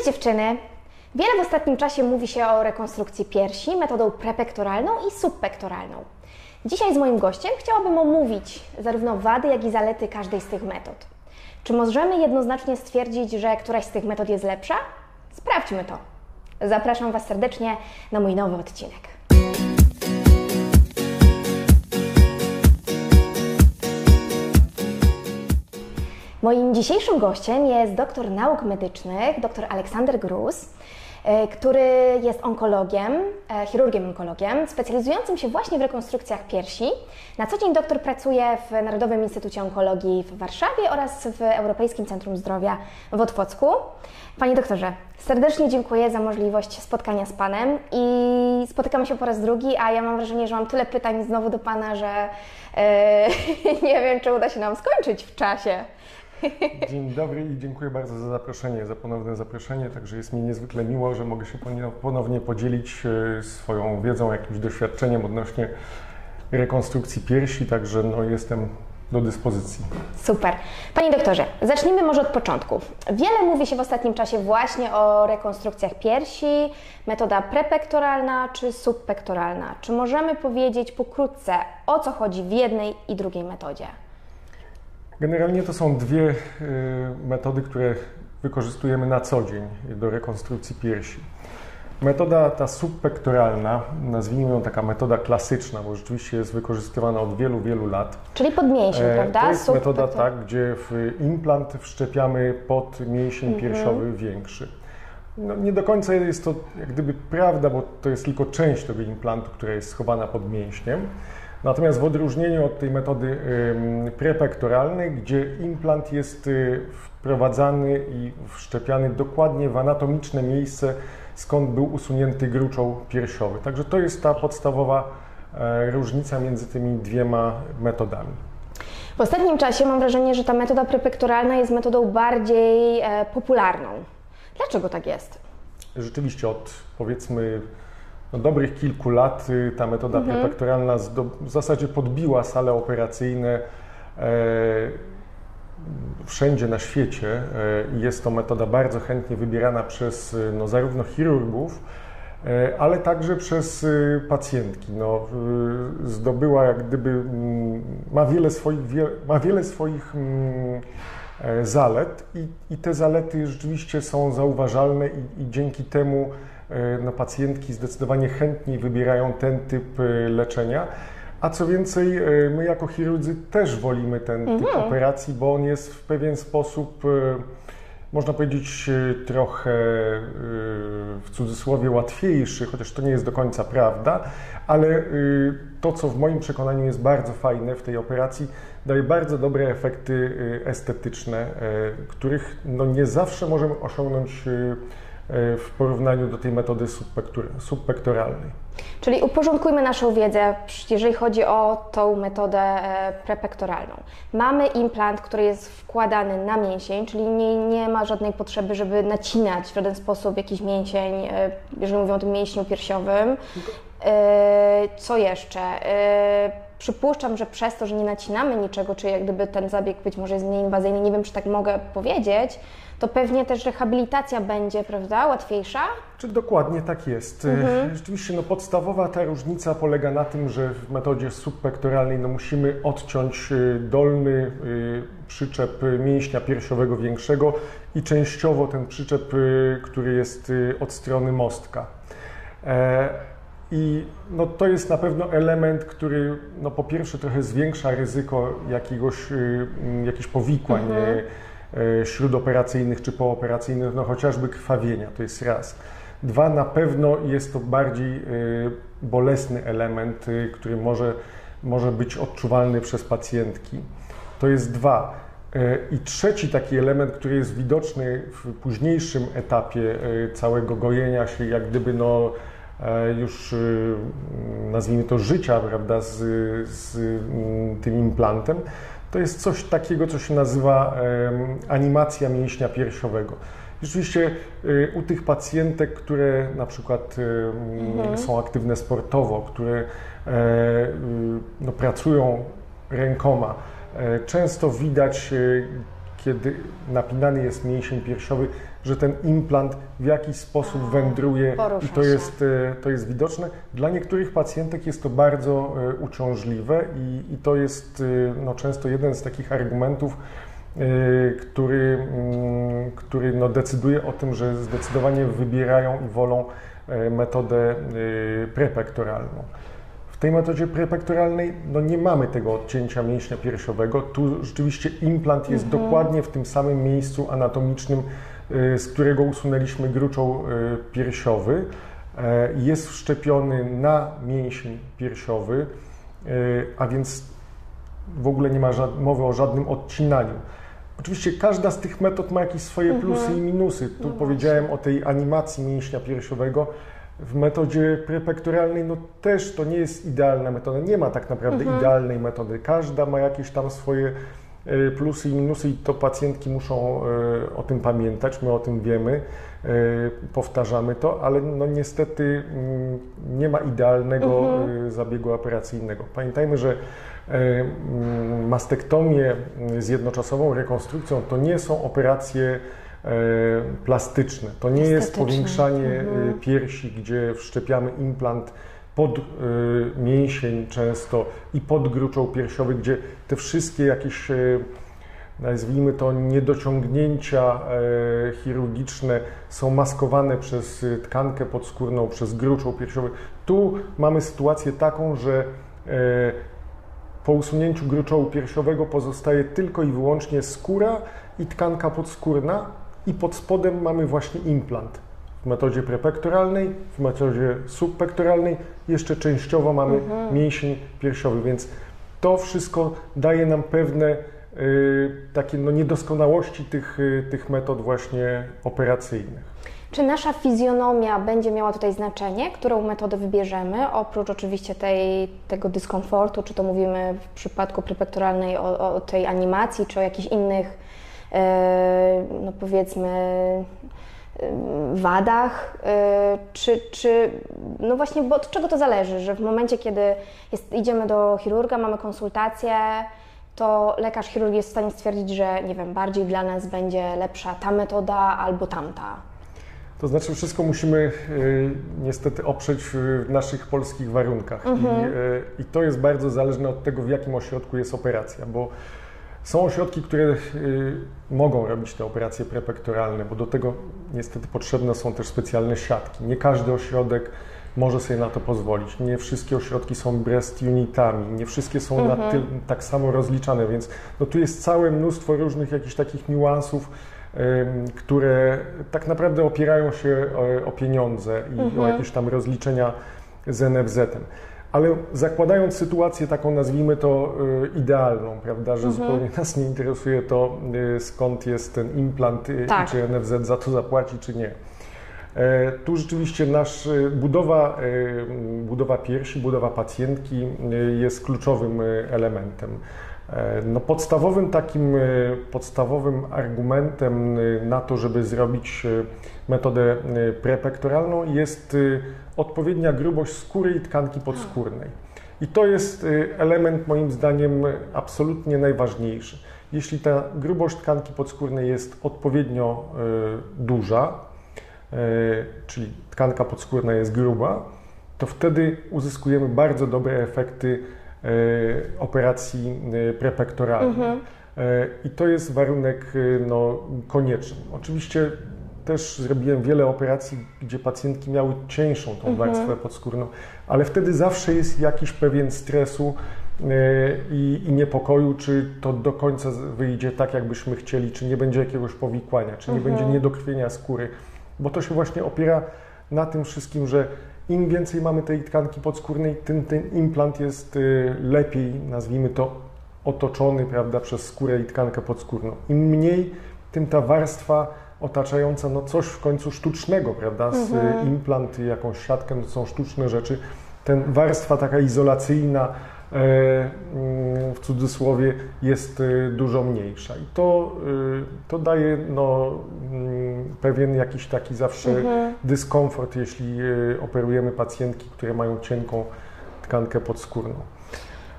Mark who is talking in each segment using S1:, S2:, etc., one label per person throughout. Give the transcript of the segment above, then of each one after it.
S1: Cześć dziewczyny! Wiele w ostatnim czasie mówi się o rekonstrukcji piersi metodą prepektoralną i subpektoralną. Dzisiaj z moim gościem chciałabym omówić zarówno wady, jak i zalety każdej z tych metod. Czy możemy jednoznacznie stwierdzić, że któraś z tych metod jest lepsza? Sprawdźmy to. Zapraszam Was serdecznie na mój nowy odcinek. Moim dzisiejszym gościem jest doktor nauk medycznych, dr Aleksander Gruz, e, który jest onkologiem, e, chirurgiem onkologiem, specjalizującym się właśnie w rekonstrukcjach piersi. Na co dzień doktor pracuje w Narodowym Instytucie Onkologii w Warszawie oraz w Europejskim Centrum Zdrowia w Otwocku. Panie doktorze, serdecznie dziękuję za możliwość spotkania z Panem i spotykamy się po raz drugi, a ja mam wrażenie, że mam tyle pytań znowu do Pana, że e, nie wiem, czy uda się nam skończyć w czasie.
S2: Dzień dobry i dziękuję bardzo za zaproszenie, za ponowne zaproszenie. Także jest mi niezwykle miło, że mogę się ponownie podzielić e, swoją wiedzą, jakimś doświadczeniem odnośnie rekonstrukcji piersi. Także no, jestem do dyspozycji.
S1: Super. Panie doktorze, zacznijmy może od początku. Wiele mówi się w ostatnim czasie właśnie o rekonstrukcjach piersi, metoda prepektoralna czy subpektoralna. Czy możemy powiedzieć pokrótce, o co chodzi w jednej i drugiej metodzie?
S2: Generalnie to są dwie y, metody, które wykorzystujemy na co dzień do rekonstrukcji piersi. Metoda ta subpektoralna, nazwijmy ją taka metoda klasyczna, bo rzeczywiście jest wykorzystywana od wielu, wielu lat.
S1: Czyli pod mięsień, e, prawda?
S2: To jest metoda tak, gdzie w implant wszczepiamy pod mięsień mhm. piersiowy większy. No, nie do końca jest to jak gdyby prawda, bo to jest tylko część tego implantu, która jest schowana pod mięśniem. Natomiast w odróżnieniu od tej metody prepektoralnej, gdzie implant jest y, wprowadzany i wszczepiany dokładnie w anatomiczne miejsce, skąd był usunięty gruczoł piersiowy. Także to jest ta podstawowa e, różnica między tymi dwiema metodami.
S1: W ostatnim czasie mam wrażenie, że ta metoda prepektoralna jest metodą bardziej e, popularną. Dlaczego tak jest?
S2: Rzeczywiście od powiedzmy no, dobrych kilku lat y, ta metoda mhm. prepektoralna w zasadzie podbiła sale operacyjne e, wszędzie na świecie e, jest to metoda bardzo chętnie wybierana przez y, no, zarówno chirurgów, e, ale także przez y, pacjentki. No, zdobyła jak gdyby, mm, ma wiele swoich, wie, ma wiele swoich mm, zalet i, i, te zalety rzeczywiście są zauważalne i, i dzięki temu no, pacjentki zdecydowanie chętniej wybierają ten typ e, leczenia. A co więcej, e, my jako chirurdzy też wolimy ten mhm. typ operacji, bo on jest w pewien sposób, można powiedzieć, trochę w cudzysłowie łatwiejszy, chociaż to nie jest do końca prawda, ale to, co w moim przekonaniu jest bardzo fajne w tej operacji, daje bardzo dobre efekty estetyczne, których no, nie zawsze możemy osiągnąć E, w porównaniu do tej metody subpektoralnej.
S1: Czyli uporządkujmy naszą wiedzę, jeżeli chodzi o tą metodę e, prepektoralną. Mamy implant, który jest wkładany na mięsień, czyli nie, nie ma żadnej potrzeby, żeby nacinać w żaden sposób jakiś mięsień, e, jeżeli mówimy o tym mięśniu piersiowym. Co jeszcze? Przypuszczam, że przez to, że nie nacinamy niczego, czy jak gdyby ten zabieg być może jest mniej inwazyjny, nie wiem, czy tak mogę powiedzieć, to pewnie też rehabilitacja będzie, prawda, łatwiejsza?
S2: Czy dokładnie tak jest. Mhm. Rzeczywiście no, podstawowa ta różnica polega na tym, że w metodzie subpektoralnej no, musimy odciąć y, dolny y, przyczep mięśnia piersiowego większego i częściowo ten przyczep, y, który jest od strony mostka. E, I no, to jest na pewno element, który no, po pierwsze trochę zwiększa ryzyko jakiegoś, jakichś powikłań. Mhm śródoperacyjnych czy pooperacyjnych, no chociażby krwawienia, to jest raz. Dwa, na pewno jest to bardziej e, bolesny element, e, który może, może być odczuwalny przez pacjentki. To jest dwa. I trzeci taki element, który jest widoczny w późniejszym etapie całego gojenia się, jak gdyby no, już nazwijmy to życia, prawda, z, z tym implantem, to jest coś takiego, co się nazywa animacja mięśnia piersiowego. Rzeczywiście y, u tych pacjentek, które na przykład mhm. są aktywne sportowo, które e, y, no, pracują rękoma, e, często widać, kiedy napinany jest mięsień piersiowy, że ten implant w jakiś sposób wędruje i to jest, e, to jest widoczne. Dla niektórych pacjentek jest to bardzo e, uciążliwe i, i to jest no, często jeden z takich argumentów, który, mm, który no, decyduje o tym, że zdecydowanie wybierają i wolą metodę prepektoralną tej metodzie prepektoralnej no nie mamy tego odcięcia mięśnia piersiowego. Tu rzeczywiście implant jest mhm. dokładnie w tym samym miejscu anatomicznym, z którego usunęliśmy gruczoł y, piersiowy. E, jest wszczepiony na mięsień piersiowy, y, a więc w ogóle nie ma mowy o żadnym odcinaniu. Oczywiście każda z tych metod ma jakieś swoje mhm. plusy i minusy. Tu no powiedziałem o tej animacji mięśnia piersiowego w metodzie prepektoralnej no też to nie jest idealna metoda. Nie ma tak naprawdę mhm. idealnej metody. Każda ma jakieś tam swoje plusy i minusy i to pacjentki muszą e, o tym pamiętać, my o tym wiemy, e, powtarzamy to, ale no niestety mm, nie ma idealnego mhm. zabiegu operacyjnego. Pamiętajmy, że mm, mastektomię z jednoczasową rekonstrukcją to nie są operacje E, plastyczne. To nie jest powiększanie e, mhm. piersi, gdzie wszczepiamy implant pod e, mięsień często i pod gruczoł piersiowy, gdzie te wszystkie jakieś nazwijmy to niedociągnięcia chirurgiczne są maskowane przez tkankę podskórną, przez gruczoł piersiowy. Tu mamy sytuację taką, że po usunięciu gruczołu piersiowego pozostaje tylko i wyłącznie skóra i tkanka podskórna, i pod spodem mamy właśnie implant. W metodzie prepektoralnej, w metodzie subpektoralnej jeszcze częściowo mamy mhm. mięsień piersiowy, więc to wszystko daje nam pewne y, takie no, niedoskonałości tych, y, tych metod właśnie operacyjnych.
S1: Czy nasza fizjonomia będzie miała tutaj znaczenie, którą metodę wybierzemy, oprócz oczywiście tej, tego dyskomfortu, czy to mówimy w przypadku prepektoralnej o, o tej animacji, czy o jakichś innych E, no powiedzmy wadach, e, czy, czy no właśnie, bo od czego to zależy, że w momencie, kiedy jest, idziemy do chirurga, mamy konsultację, to lekarz chirurg jest w stanie stwierdzić, że nie wiem, bardziej dla nas będzie lepsza ta metoda albo tamta.
S2: To znaczy, wszystko musimy y, niestety oprzeć w naszych polskich warunkach. Mhm. I, y, I to jest bardzo zależne od tego, w jakim ośrodku jest operacja, bo są ośrodki, które y, mogą robić te operacje prepektoralne, bo do tego niestety potrzebne są też specjalne siatki. Nie każdy ośrodek może sobie na to pozwolić. Nie wszystkie ośrodki są breast unitami, nie wszystkie są mhm. tak samo rozliczane, więc no tu jest całe mnóstwo różnych jakichś takich niuansów, które tak naprawdę opierają się o, o pieniądze i mhm. o jakieś tam rozliczenia z NFZ-em. Ale zakładając sytuację taką, nazwijmy to y, idealną, prawda, że mhm. zupełnie nas nie interesuje to, y, skąd jest ten implant y, tak. i czy NFZ za to zapłaci, czy nie. E, tu rzeczywiście nasz budowa, budowa piersi, budowa pacjentki jest kluczowym elementem. E, no podstawowym takim podstawowym argumentem na to, żeby zrobić metodę prepektoralną jest odpowiednia grubość skóry i tkanki podskórnej. I to jest element moim zdaniem absolutnie najważniejszy. Jeśli ta grubość tkanki podskórnej jest odpowiednio duża, czyli tkanka podskórna jest gruba, to wtedy uzyskujemy bardzo dobre efekty operacji prepektoralnej. Mhm. I to jest warunek no, konieczny. Oczywiście też zrobiłem wiele operacji, gdzie pacjentki miały cieńszą tą mhm. warstwę podskórną, ale wtedy zawsze jest jakiś pewien stresu e, i, i, niepokoju, czy to do końca wyjdzie tak, jakbyśmy chcieli, czy nie będzie jakiegoś powikłania, czy nie mhm. będzie niedokrwienia skóry, bo to się właśnie opiera na tym wszystkim, że im więcej mamy tej tkanki podskórnej, tym ten implant jest e, lepiej, nazwijmy to, otoczony prawda, przez skórę i tkankę podskórną. Im mniej, tym ta warstwa otaczająca no coś w końcu sztucznego, prawda? Z mhm. implant jakąś siatkę, to są sztuczne rzeczy. Ten warstwa taka izolacyjna, w cudzysłowie, jest e, dużo mniejsza. I to, e, to daje no, mm, pewien jakiś taki zawsze mhm. dyskomfort, jeśli operujemy pacjentki, które mają cienką tkankę podskórną.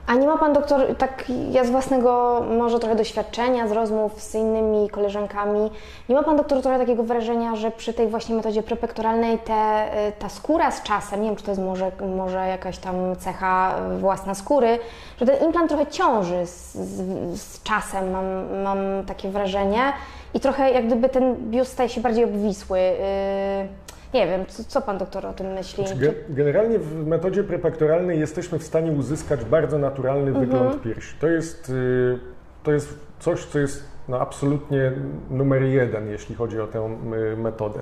S1: A nie ma Pan doktor, tak ja z własnego może trochę doświadczenia, z rozmów z innymi koleżankami, nie ma Pan doktor trochę takiego wrażenia, że przy tej właśnie metodzie prepektoralnej te, y, ta skóra z czasem, nie wiem czy to jest może, może jakaś tam cecha własna skóry, że ten implant trochę ciąży z, z, z czasem, mam, mam takie wrażenie i trochę jak gdyby ten biust staje się bardziej obwisły. Yy, nie wiem, co, co, pan doktor o tym myśli?
S2: Znaczy, generalnie w metodzie prepektoralnej jesteśmy w stanie uzyskać bardzo naturalny mhm. wygląd piersi. To jest, y, to jest coś, co jest no, absolutnie numer jeden, jeśli chodzi o tę y, metodę.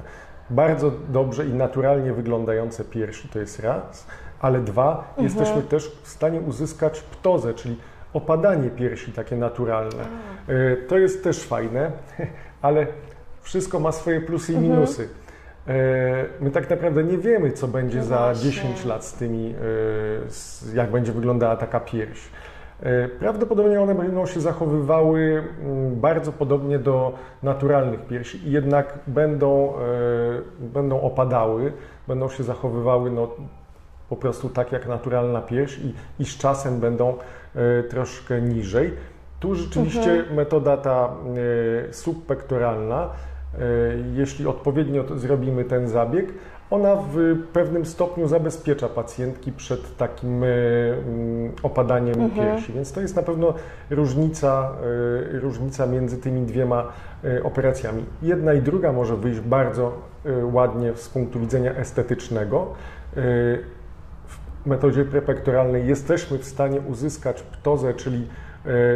S2: Bardzo dobrze i naturalnie wyglądające piersi to jest raz, ale dwa, mhm. jesteśmy też w stanie uzyskać ptozę, czyli opadanie piersi takie naturalne. Y, to jest też fajne, ale wszystko ma swoje plusy i mhm. minusy. E, my tak naprawdę nie wiemy, co będzie no za 10 lat z tymi, e, jak będzie wyglądała taka pierś. E, prawdopodobnie one będą się zachowywały mm, bardzo podobnie do naturalnych piersi i jednak będą, będą opadały, będą się zachowywały no, po prostu tak jak naturalna pierś i, i z czasem będą troszkę niżej. Tu rzeczywiście mhm. metoda ta subpektoralna E, jeśli odpowiednio zrobimy ten zabieg, ona w pewnym stopniu zabezpiecza pacjentki przed takim e, mm, opadaniem mhm. piersi. Więc to jest na pewno różnica, e, różnica między tymi dwiema operacjami. Jedna i druga może wyjść bardzo ładnie z punktu widzenia estetycznego. W metodzie prepektoralnej jesteśmy w stanie uzyskać ptozę, czyli,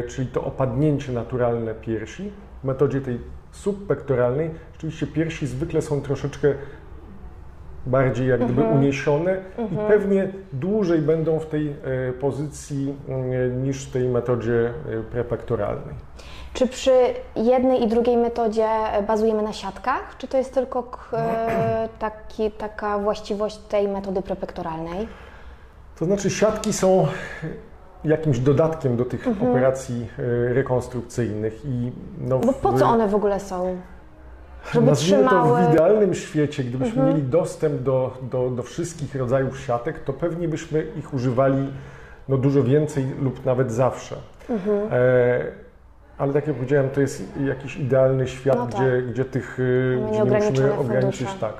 S2: czyli to opadnięcie naturalne piersi. W metodzie tej subpektoralnej rzeczywiście piersi zwykle są troszeczkę bardziej jak gdyby mhm. uniesione mhm. i pewnie dłużej będą w tej e, pozycji e, niż w tej metodzie e, prepektoralnej.
S1: Czy przy jednej i drugiej metodzie bazujemy na siatkach, czy to jest tylko taki, taka właściwość tej metody prepektoralnej?
S2: To znaczy siatki są jakimś dodatkiem do tych mhm. operacji e, rekonstrukcyjnych. I
S1: no, Bo po co one w ogóle są?
S2: Żeby Nazwijmy trzymały... to w idealnym świecie, gdybyśmy mhm. mieli dostęp do, do, do wszystkich rodzajów siatek, to pewnie byśmy ich używali no, dużo więcej lub nawet zawsze. Mhm. E, ale tak jak powiedziałem, to jest jakiś idealny świat, no tak. gdzie, gdzie tych e, gdzie nie musimy ograniczyć. Tak.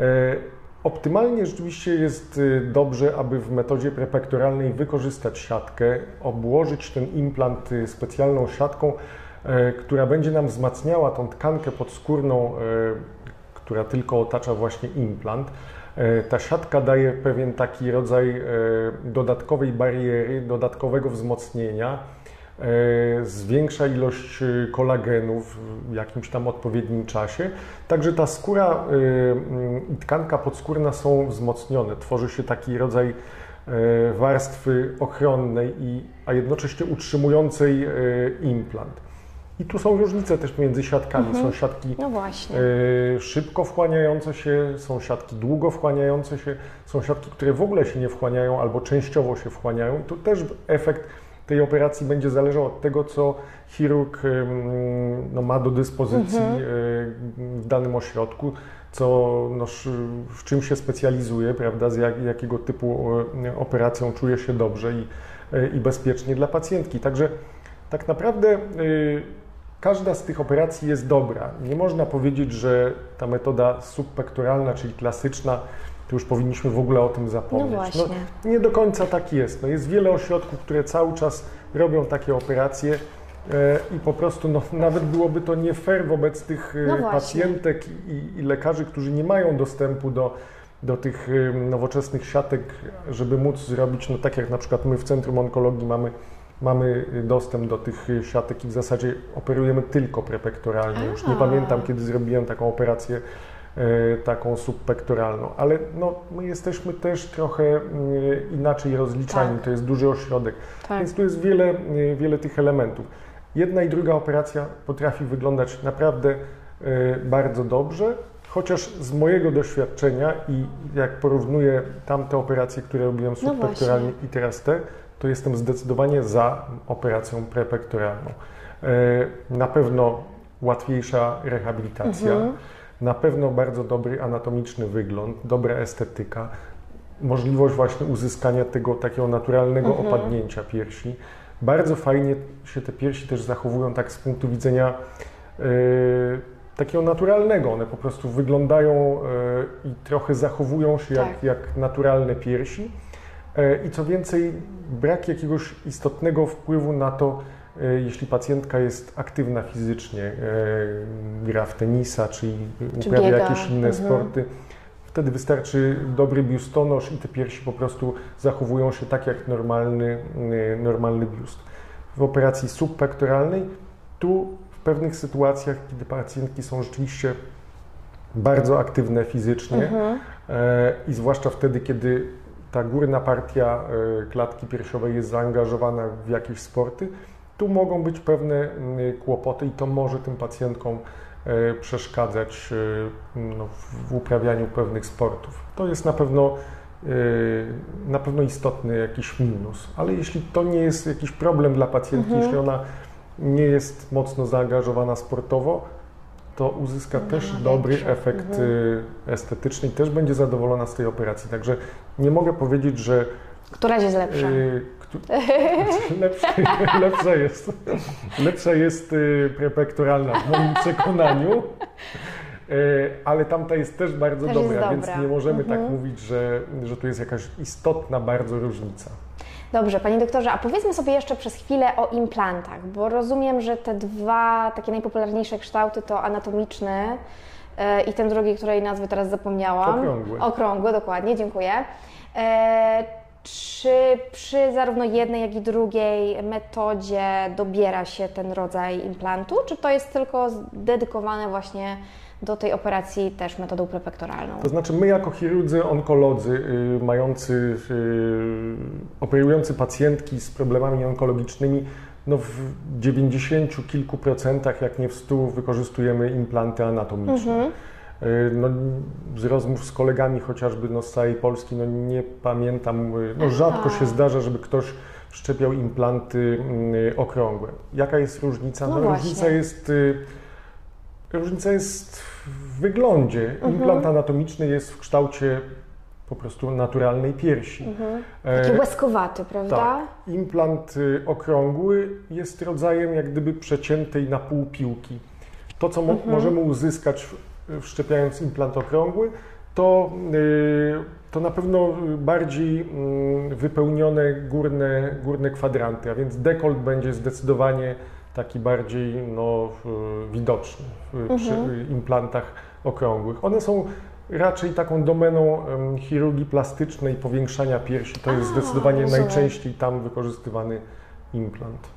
S2: E, Optymalnie rzeczywiście jest y, dobrze, aby w metodzie prepektoralnej wykorzystać siatkę, obłożyć ten implant y, specjalną siatką, e, która będzie nam wzmacniała tą tkankę podskórną, która tylko otacza właśnie implant. Ta siatka daje pewien taki rodzaj dodatkowej bariery, dodatkowego wzmocnienia zwiększa ilość e, kolagenu w jakimś tam odpowiednim czasie. Także ta skóra e, i tkanka podskórna są wzmocnione. Tworzy się taki rodzaj warstwy ochronnej, i, a jednocześnie utrzymującej implant. I tu są różnice też między siatkami. Mhm. Są siatki no szybko wchłaniające się, są siatki długo wchłaniające się, są siatki, które w ogóle się nie wchłaniają albo częściowo się wchłaniają. I tu też efekt tej operacji będzie zależał od tego, co chirurg no, ma do dyspozycji mhm. W danym ośrodku, co, no, w czym się specjalizuje, prawda, z jak, jakiego typu operacją czuje się dobrze i, e, i bezpiecznie dla pacjentki. Także tak naprawdę każda z tych operacji jest dobra. Nie można powiedzieć, że ta metoda subpektoralna, czyli klasyczna, to już powinniśmy w ogóle o tym zapomnieć.
S1: No,
S2: no nie do końca tak jest. No, jest wiele ośrodków, które cały czas robią takie operacje e, i po prostu no, nawet byłoby to nie fair wobec tych e, no pacjentek i, i, lekarzy, którzy nie mają dostępu do, do tych e, nowoczesnych siatek, żeby móc zrobić, no tak jak na przykład my w Centrum Onkologii mamy mamy dostęp do tych siatek i w zasadzie operujemy tylko prepektoralnie. Już nie pamiętam, kiedy zrobiłem taką operację taką subpektoralną, ale no, my jesteśmy też trochę e, inaczej rozliczani, tak. to jest duży ośrodek, tak. więc tu jest wiele, e, wiele tych elementów. Jedna i druga operacja potrafi wyglądać naprawdę bardzo dobrze, chociaż z mojego doświadczenia i jak porównuję tamte operacje, które robiłem no subpektoralnie no i teraz te, to jestem zdecydowanie za operacją prepektoralną. Na pewno łatwiejsza rehabilitacja. Mhm na pewno bardzo dobry anatomiczny wygląd, dobra estetyka. możliwość właśnie uzyskania tego takiego naturalnego
S1: Mhm.
S2: opadnięcia piersi. Bardzo fajnie się te piersi też zachowują tak z punktu widzenia e, takiego naturalnego. One po prostu wyglądają e, i trochę zachowują się jak,
S1: Tak.
S2: jak naturalne piersi. E, I co więcej, brak jakiegoś istotnego wpływu na to, jeśli pacjentka jest aktywna fizycznie, e, gra w tenisa, czy
S1: Czy
S2: uprawia
S1: biega.
S2: jakieś inne
S1: Mhm.
S2: sporty. Wtedy wystarczy dobry biustonosz i te piersi po prostu zachowują się tak jak normalny, e, normalny biust. W operacji subpektoralnej tu w pewnych sytuacjach, kiedy pacjentki są rzeczywiście bardzo aktywne fizycznie
S1: Mhm.
S2: e, i zwłaszcza wtedy, kiedy ta górna partia e, klatki piersiowej jest zaangażowana w jakieś sporty, tu mogą być pewne mm, kłopoty i to może tym pacjentkom e, przeszkadzać e, no, w uprawianiu pewnych sportów. To jest na pewno, e, na pewno istotny jakiś minus, ale jeśli to nie jest jakiś problem dla pacjentki,
S1: Mhm.
S2: jeśli ona nie jest mocno zaangażowana sportowo, to uzyska
S1: No,
S2: też dobry efekt
S1: Mhm.
S2: estetyczny i też będzie zadowolona z tej operacji. Także nie mogę powiedzieć, że
S1: Któraś jest lepsza?
S2: y, lepsza, jest, lepsza jest y, prepektoralna w moim przekonaniu, y, ale tamta jest też bardzo
S1: Też jest
S2: dobra, więc
S1: dobra.
S2: nie możemy tak
S1: Mhm.
S2: mówić, że, że tu jest jakaś istotna bardzo różnica.
S1: Dobrze, Panie doktorze, a powiedzmy sobie jeszcze przez chwilę o implantach, bo rozumiem, że te dwa takie najpopularniejsze kształty to anatomiczny i ten drugi, której nazwy teraz zapomniałam.
S2: Okrągły.
S1: Okrągły, dokładnie, dziękuję. Czy przy zarówno jednej, jak i drugiej metodzie dobiera się ten rodzaj implantu, czy to jest tylko dedykowane właśnie do tej operacji też metodą prepektoralną?
S2: To znaczy my jako chirurdzy onkolodzy y, mający, y, operujący pacjentki z problemami onkologicznymi, no w 90 kilku procentach, jak nie w 100, wykorzystujemy implanty anatomiczne. Y, No, z rozmów z kolegami chociażby no, z całej Polski, no nie pamiętam, y, no rzadko
S1: Aha.
S2: się zdarza, żeby ktoś wszczepiał implanty y, okrągłe. Jaka jest różnica?
S1: No
S2: No, różnica jest y, Różnica jest w wyglądzie.
S1: Mhm.
S2: Implant anatomiczny jest w kształcie po prostu naturalnej piersi.
S1: Mhm.
S2: E,
S1: Taki łezkowaty, prawda?
S2: tak. Implant y, okrągły jest rodzajem jak gdyby przeciętej na pół piłki. To, co
S1: Mhm.
S2: możemy uzyskać wszczepiając implant okrągły, to, y, to na pewno bardziej mm, wypełnione górne, górne kwadranty, a więc dekolt będzie zdecydowanie taki bardziej no, w- widoczny przy
S1: Mhm.
S2: implantach okrągłych. One są raczej taką domeną chirurgii plastycznej, powiększania piersi. To jest
S1: A,
S2: zdecydowanie
S1: rozumiem.
S2: najczęściej tam wykorzystywany implant.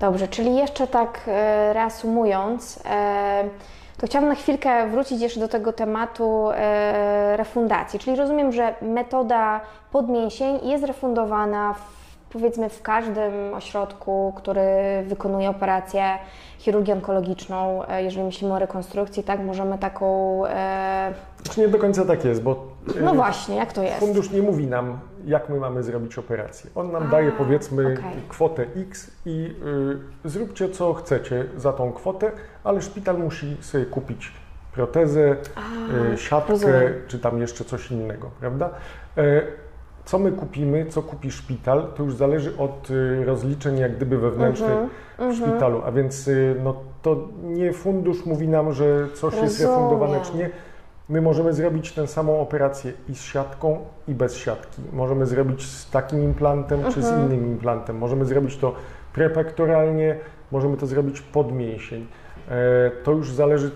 S1: Dobrze, czyli jeszcze tak e, reasumując, e, to chciałam na chwilkę wrócić jeszcze do tego tematu e, refundacji. Czyli rozumiem, że metoda podmięsień jest refundowana w, powiedzmy w każdym ośrodku, który wykonuje operację chirurgię onkologiczną. E, jeżeli myślimy o rekonstrukcji, tak, możemy taką. E,
S2: Już nie do końca tak jest, bo
S1: no
S2: e,
S1: właśnie, jak to jest?
S2: fundusz nie mówi nam, jak my mamy zrobić operację. On nam
S1: A,
S2: daje powiedzmy
S1: okej.
S2: kwotę X i y, zróbcie co chcecie za tą kwotę, ale szpital musi sobie kupić protezę,
S1: A,
S2: y, siatkę
S1: rozumiem.
S2: czy tam jeszcze coś innego, prawda? Co my kupimy, co kupi szpital, to już zależy od y, rozliczeń jak gdyby wewnętrznych
S1: Mhm,
S2: w szpitalu, a więc y, no, to nie fundusz mówi nam, że coś jest
S1: Rozumiem.
S2: refundowane czy nie. My możemy zrobić tę samą operację i z siatką, i bez siatki. Możemy zrobić z takim implantem, czy z
S1: Mhm.
S2: innym implantem. Możemy zrobić to prepektoralnie, możemy to zrobić pod mięsień. E, To już zależy y,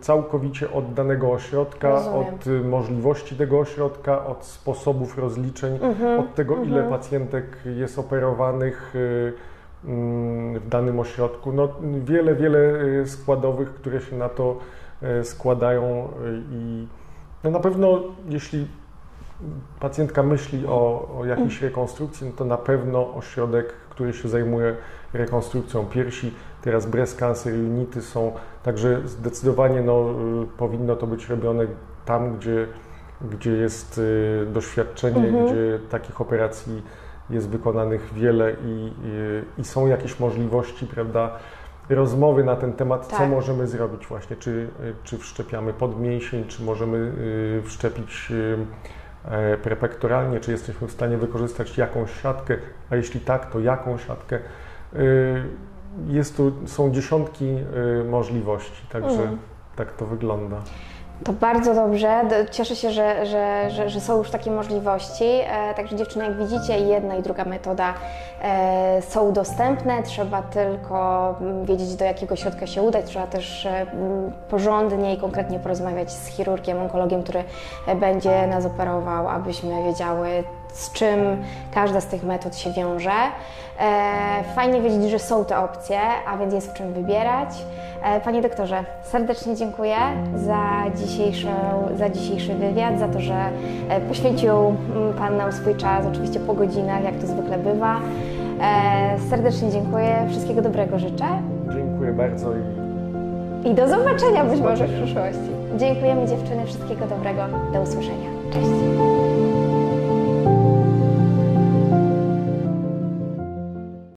S2: całkowicie od danego ośrodka,
S1: Rozumiem.
S2: od y, możliwości tego ośrodka, od sposobów rozliczeń,
S1: Mhm,
S2: od tego, ile
S1: mhm.
S2: pacjentek jest operowanych y, mm, w danym ośrodku. No, wiele, wiele składowych, które się na to składają i no na pewno jeśli pacjentka myśli o, o jakiejś rekonstrukcji, no to na pewno ośrodek, który się zajmuje rekonstrukcją piersi, teraz breast cancer unity są, także zdecydowanie no, y, powinno to być robione tam, gdzie, gdzie jest y, doświadczenie,
S1: Mhm.
S2: gdzie takich operacji jest wykonanych wiele i, i, i są jakieś możliwości, prawda, rozmowy na ten temat, co
S1: Tak.
S2: możemy zrobić właśnie, czy, czy wszczepiamy podmięsień, czy możemy y, wszczepić e, prepektoralnie, czy jesteśmy w stanie wykorzystać jakąś siatkę, a jeśli tak, to jaką siatkę. Y, Jest tu, są dziesiątki y, możliwości, także
S1: Mhm.
S2: tak to wygląda.
S1: To bardzo dobrze. Cieszę się, że, że, że, że są już takie możliwości. E, także dziewczyny, jak widzicie, jedna i druga metoda e, są dostępne. Trzeba tylko mm, wiedzieć, do jakiego środka się udać. Trzeba też e, mm, porządnie i konkretnie porozmawiać z chirurgiem, onkologiem, który będzie nas operował, abyśmy wiedziały, z czym każda z tych metod się wiąże. E, fajnie wiedzieć, że są te opcje, a więc jest w czym wybierać. E, Panie doktorze, serdecznie dziękuję za, za dzisiejszy wywiad, za to, że e, poświęcił mm, Pan nam swój czas, oczywiście po godzinach, jak to zwykle bywa. Serdecznie dziękuję, wszystkiego dobrego życzę
S2: Dziękuję bardzo i
S1: i do zobaczenia być może w przyszłości. Dziękujemy dziewczyny, wszystkiego dobrego, do usłyszenia. Cześć.